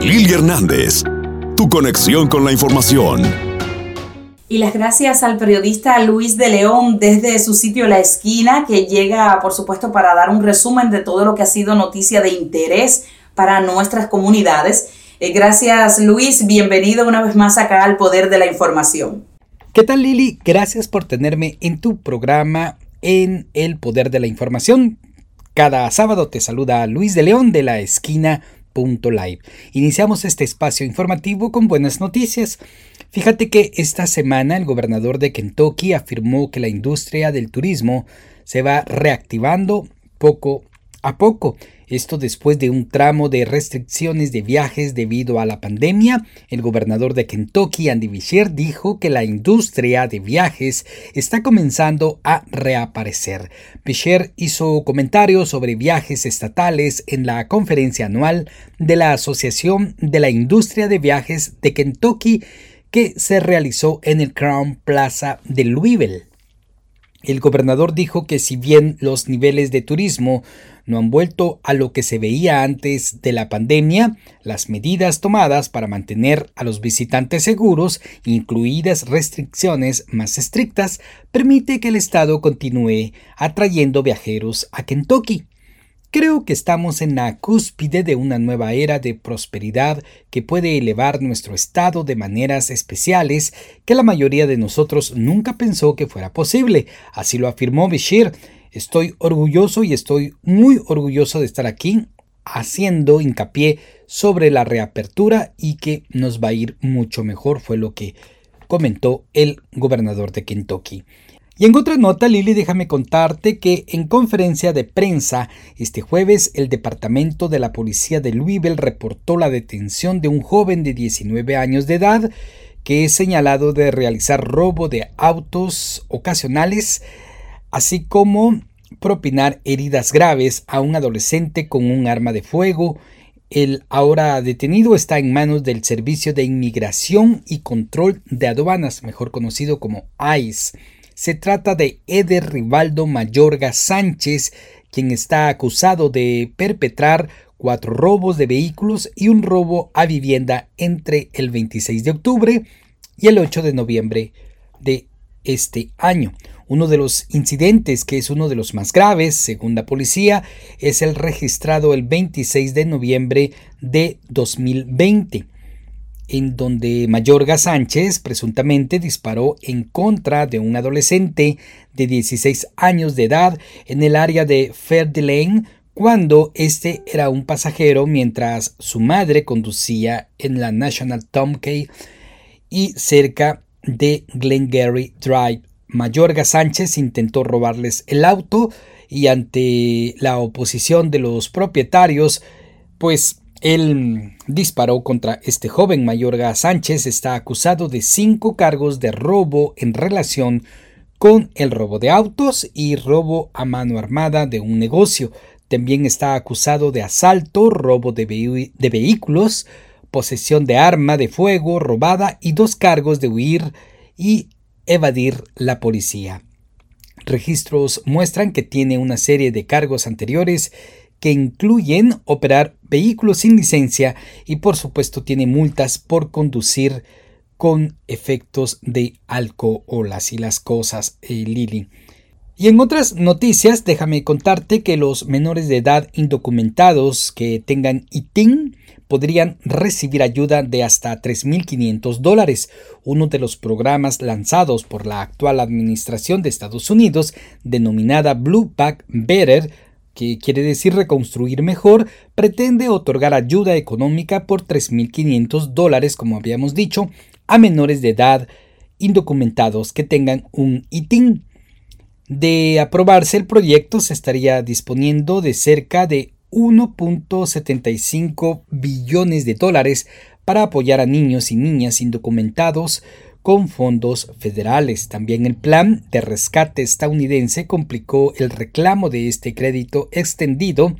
Lili Hernández, tu conexión con la información. Y las gracias al periodista Luis de León desde su sitio La Esquina, que llega, por supuesto, para dar un resumen de todo lo que ha sido noticia de interés para nuestras comunidades. Eh, gracias Luis, bienvenido una vez más acá al Poder de la Información. ¿Qué tal Lili? Gracias por tenerme en tu programa en El Poder de la Información. Cada sábado te saluda Luis de León de la esquina. Live. Iniciamos este espacio informativo con buenas noticias. Fíjate que esta semana el gobernador de Kentucky afirmó que la industria del turismo se va reactivando poco a poco esto después de un tramo de restricciones de viajes debido a la pandemia, el gobernador de Kentucky, Andy Beshear, dijo que la industria de viajes está comenzando a reaparecer. Beshear hizo comentarios sobre viajes estatales en la conferencia anual de la Asociación de la Industria de Viajes de Kentucky que se realizó en el Crown Plaza de Louisville. El gobernador dijo que si bien los niveles de turismo no han vuelto a lo que se veía antes de la pandemia, las medidas tomadas para mantener a los visitantes seguros, incluidas restricciones más estrictas, permite que el Estado continúe atrayendo viajeros a Kentucky. Creo que estamos en la cúspide de una nueva era de prosperidad que puede elevar nuestro estado de maneras especiales que la mayoría de nosotros nunca pensó que fuera posible, así lo afirmó Bashir. Estoy orgulloso y estoy muy orgulloso de estar aquí haciendo hincapié sobre la reapertura y que nos va a ir mucho mejor, fue lo que comentó el gobernador de Kentucky. Y en otra nota, Lili, déjame contarte que en conferencia de prensa este jueves el Departamento de la Policía de Louisville reportó la detención de un joven de 19 años de edad que es señalado de realizar robo de autos ocasionales, así como propinar heridas graves a un adolescente con un arma de fuego. El ahora detenido está en manos del Servicio de Inmigración y Control de Aduanas, mejor conocido como ICE. Se trata de Eder Rivaldo Mayorga Sánchez, quien está acusado de perpetrar cuatro robos de vehículos y un robo a vivienda entre el 26 de octubre y el 8 de noviembre de este año. Uno de los incidentes, que es uno de los más graves, según la policía, es el registrado el 26 de noviembre de 2020 en donde Mayorga Sánchez presuntamente disparó en contra de un adolescente de 16 años de edad en el área de Fair Lane cuando este era un pasajero mientras su madre conducía en la National Tomkey y cerca de Glengarry Drive. Mayorga Sánchez intentó robarles el auto y ante la oposición de los propietarios, pues él disparó contra este joven Mayorga Sánchez, está acusado de cinco cargos de robo en relación con el robo de autos y robo a mano armada de un negocio. También está acusado de asalto, robo de, de vehículos, posesión de arma de fuego robada y dos cargos de huir y evadir la policía. Registros muestran que tiene una serie de cargos anteriores que incluyen operar vehículos sin licencia y por supuesto tiene multas por conducir con efectos de alcohol, así las cosas, eh, Lili. Y en otras noticias, déjame contarte que los menores de edad indocumentados que tengan ITIN podrían recibir ayuda de hasta 3.500 dólares, uno de los programas lanzados por la actual administración de Estados Unidos, denominada Blue Back Better, que quiere decir reconstruir mejor, pretende otorgar ayuda económica por 3.500 dólares, como habíamos dicho, a menores de edad indocumentados que tengan un ITIN. De aprobarse el proyecto se estaría disponiendo de cerca de 1.75 billones de dólares para apoyar a niños y niñas indocumentados con fondos federales. También el plan de rescate estadounidense complicó el reclamo de este crédito extendido,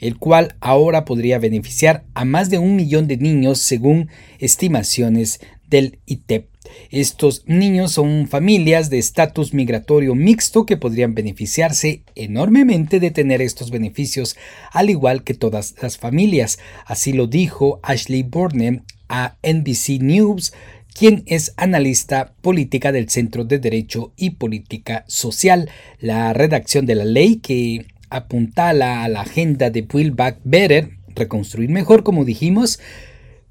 el cual ahora podría beneficiar a más de un millón de niños según estimaciones del ITEP. Estos niños son familias de estatus migratorio mixto que podrían beneficiarse enormemente de tener estos beneficios, al igual que todas las familias. Así lo dijo Ashley Burnham a NBC News, quien es analista política del Centro de Derecho y Política Social. La redacción de la ley que apuntala a la agenda de Build Back Better, reconstruir mejor, como dijimos,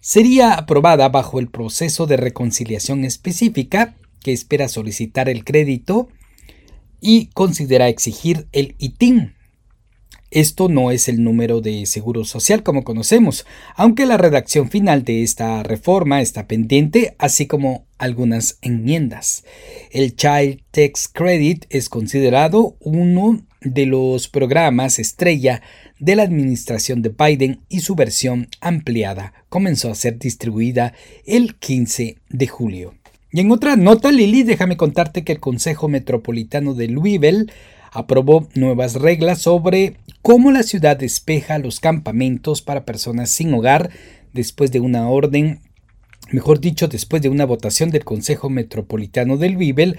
sería aprobada bajo el proceso de reconciliación específica que espera solicitar el crédito y considera exigir el ITIN. Esto no es el número de seguro social como conocemos, aunque la redacción final de esta reforma está pendiente, así como algunas enmiendas. El Child Tax Credit es considerado uno de los programas estrella de la administración de Biden y su versión ampliada comenzó a ser distribuida el 15 de julio. Y en otra nota, Lili, déjame contarte que el Consejo Metropolitano de Louisville aprobó nuevas reglas sobre cómo la ciudad despeja los campamentos para personas sin hogar después de una orden, mejor dicho, después de una votación del Consejo Metropolitano de Louisville,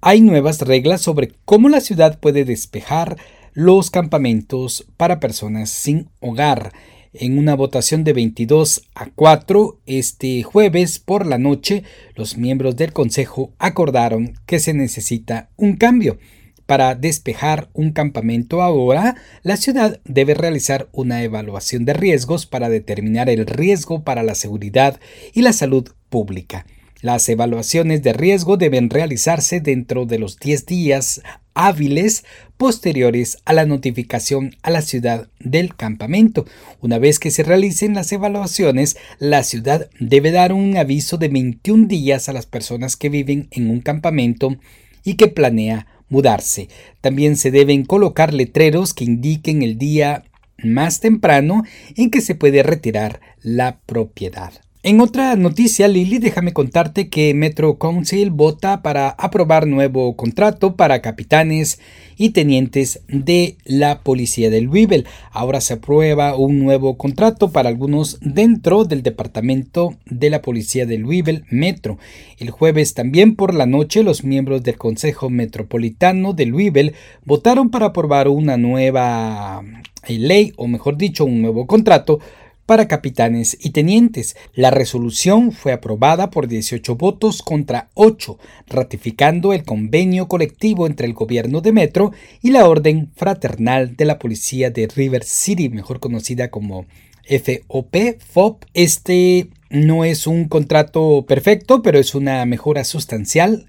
hay nuevas reglas sobre cómo la ciudad puede despejar los campamentos para personas sin hogar. En una votación de 22 a 4 este jueves por la noche, los miembros del Consejo acordaron que se necesita un cambio. Para despejar un campamento ahora, la ciudad debe realizar una evaluación de riesgos para determinar el riesgo para la seguridad y la salud pública. Las evaluaciones de riesgo deben realizarse dentro de los 10 días hábiles posteriores a la notificación a la ciudad del campamento. Una vez que se realicen las evaluaciones, la ciudad debe dar un aviso de 21 días a las personas que viven en un campamento y que planea mudarse. También se deben colocar letreros que indiquen el día más temprano en que se puede retirar la propiedad. En otra noticia, Lili, déjame contarte que Metro Council vota para aprobar nuevo contrato para capitanes y tenientes de la policía del Louisville. Ahora se aprueba un nuevo contrato para algunos dentro del departamento de la policía del Louisville Metro. El jueves también por la noche los miembros del Consejo Metropolitano de Louisville votaron para aprobar una nueva ley, o mejor dicho, un nuevo contrato para capitanes y tenientes. La resolución fue aprobada por 18 votos contra 8, ratificando el convenio colectivo entre el gobierno de Metro y la Orden Fraternal de la Policía de River City, mejor conocida como FOP, FOP. Este no es un contrato perfecto, pero es una mejora sustancial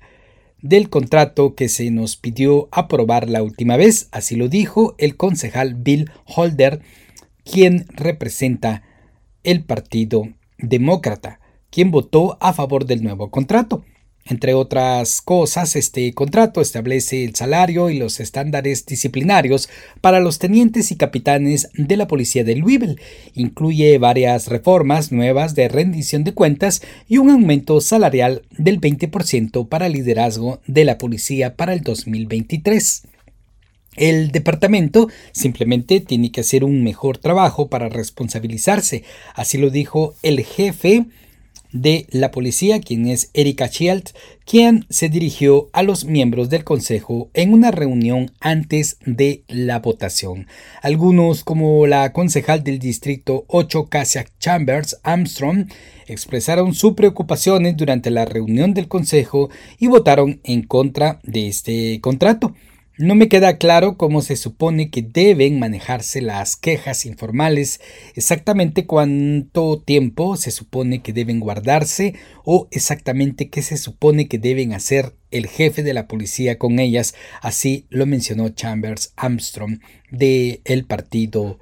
del contrato que se nos pidió aprobar la última vez, así lo dijo el concejal Bill Holder, quien representa el Partido Demócrata, quien votó a favor del nuevo contrato. Entre otras cosas, este contrato establece el salario y los estándares disciplinarios para los tenientes y capitanes de la policía de Louisville. Incluye varias reformas nuevas de rendición de cuentas y un aumento salarial del 20% para el liderazgo de la policía para el 2023. El departamento simplemente tiene que hacer un mejor trabajo para responsabilizarse, así lo dijo el jefe de la policía, quien es Erika Schielt, quien se dirigió a los miembros del consejo en una reunión antes de la votación. Algunos, como la concejal del distrito 8, Cassia Chambers Armstrong, expresaron sus preocupaciones durante la reunión del consejo y votaron en contra de este contrato. No me queda claro cómo se supone que deben manejarse las quejas informales, exactamente cuánto tiempo se supone que deben guardarse o exactamente qué se supone que deben hacer el jefe de la policía con ellas, así lo mencionó Chambers Armstrong del el Partido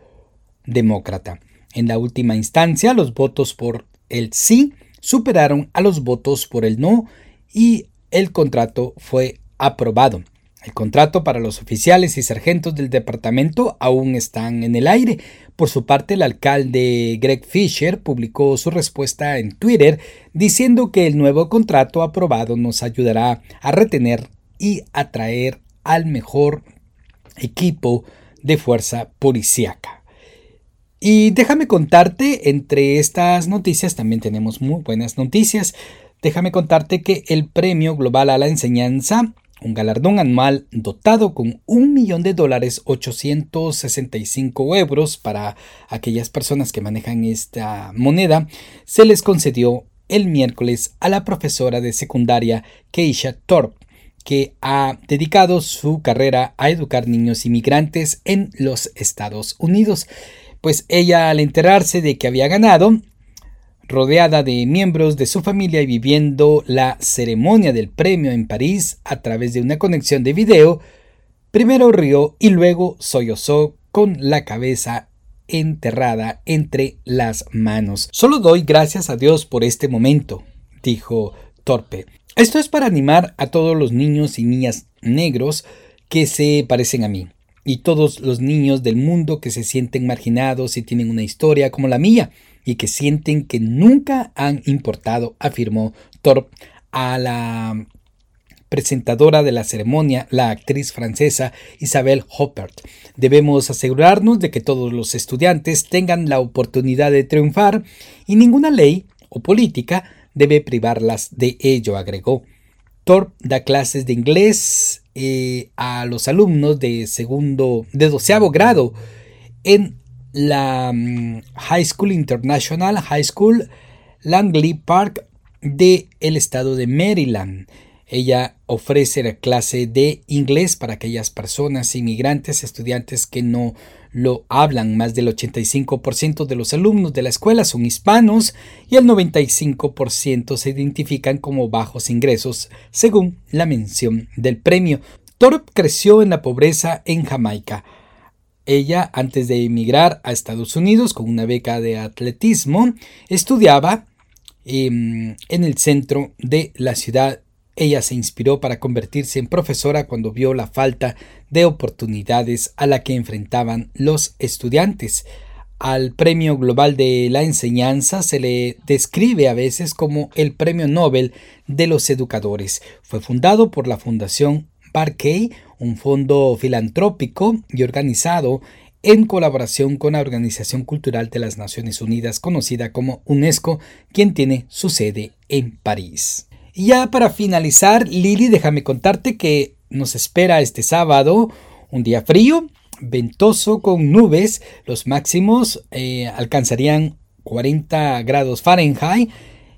Demócrata. En la última instancia, los votos por el sí superaron a los votos por el no y el contrato fue aprobado. El contrato para los oficiales y sargentos del departamento aún están en el aire. Por su parte, el alcalde Greg Fisher publicó su respuesta en Twitter diciendo que el nuevo contrato aprobado nos ayudará a retener y atraer al mejor equipo de fuerza policíaca. Y déjame contarte, entre estas noticias también tenemos muy buenas noticias. déjame contarte que el Premio Global a la Enseñanza, un galardón anual dotado con un millón de dólares 865 euros para aquellas personas que manejan esta moneda, se les concedió el miércoles a la profesora de secundaria Keisha Thorpe que ha dedicado su carrera a educar niños inmigrantes en los Estados Unidos. Pues ella al enterarse de que había ganado, rodeada de miembros de su familia y viviendo la ceremonia del premio en París a través de una conexión de video, primero rió y luego sollozó con la cabeza enterrada entre las manos. Solo doy gracias a Dios por este momento, dijo Torpe. Esto es para animar a todos los niños y niñas negros que se parecen a mí y todos los niños del mundo que se sienten marginados y tienen una historia como la mía y que sienten que nunca han importado, afirmó Thorpe a la presentadora de la ceremonia, la actriz francesa Isabelle Hoppert. Debemos asegurarnos de que todos los estudiantes tengan la oportunidad de triunfar y ninguna ley o política debe privarlas de ello, agregó. Thorpe da clases de inglés eh, a los alumnos de segundo, de doceavo grado en la mm, High School International High School Langley Park de el estado de Maryland. Ella ofrece la clase de inglés para aquellas personas inmigrantes, estudiantes que no lo hablan. Más del 85% de los alumnos de la escuela son hispanos y el 95% se identifican como bajos ingresos, según la mención del premio. Thorpe creció en la pobreza en Jamaica. Ella, antes de emigrar a Estados Unidos con una beca de atletismo, estudiaba em, en el centro de la ciudad ella se inspiró para convertirse en profesora cuando vio la falta de oportunidades a la que enfrentaban los estudiantes. Al Premio Global de la Enseñanza se le describe a veces como el Premio Nobel de los Educadores. Fue fundado por la Fundación Barkey, un fondo filantrópico y organizado en colaboración con la Organización Cultural de las Naciones Unidas conocida como UNESCO, quien tiene su sede en París. Y ya para finalizar, Lili, déjame contarte que nos espera este sábado un día frío, ventoso con nubes. Los máximos eh, alcanzarían 40 grados Fahrenheit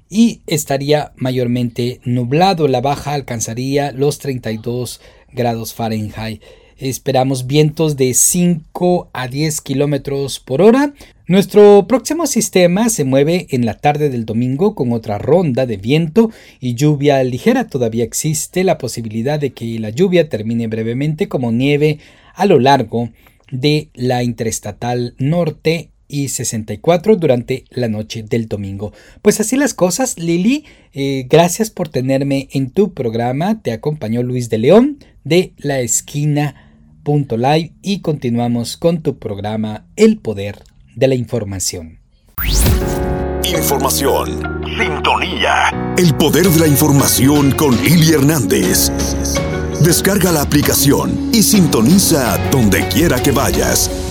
y estaría mayormente nublado. La baja alcanzaría los 32 grados Fahrenheit. Esperamos vientos de 5 a 10 kilómetros por hora. Nuestro próximo sistema se mueve en la tarde del domingo con otra ronda de viento y lluvia ligera. Todavía existe la posibilidad de que la lluvia termine brevemente como nieve a lo largo de la interestatal norte y 64 durante la noche del domingo. Pues así las cosas, Lili. Eh, gracias por tenerme en tu programa. Te acompañó Luis de León de La Esquina live y continuamos con tu programa El Poder de la Información. Información. Sintonía. El Poder de la Información con Lili Hernández. Descarga la aplicación y sintoniza donde quiera que vayas.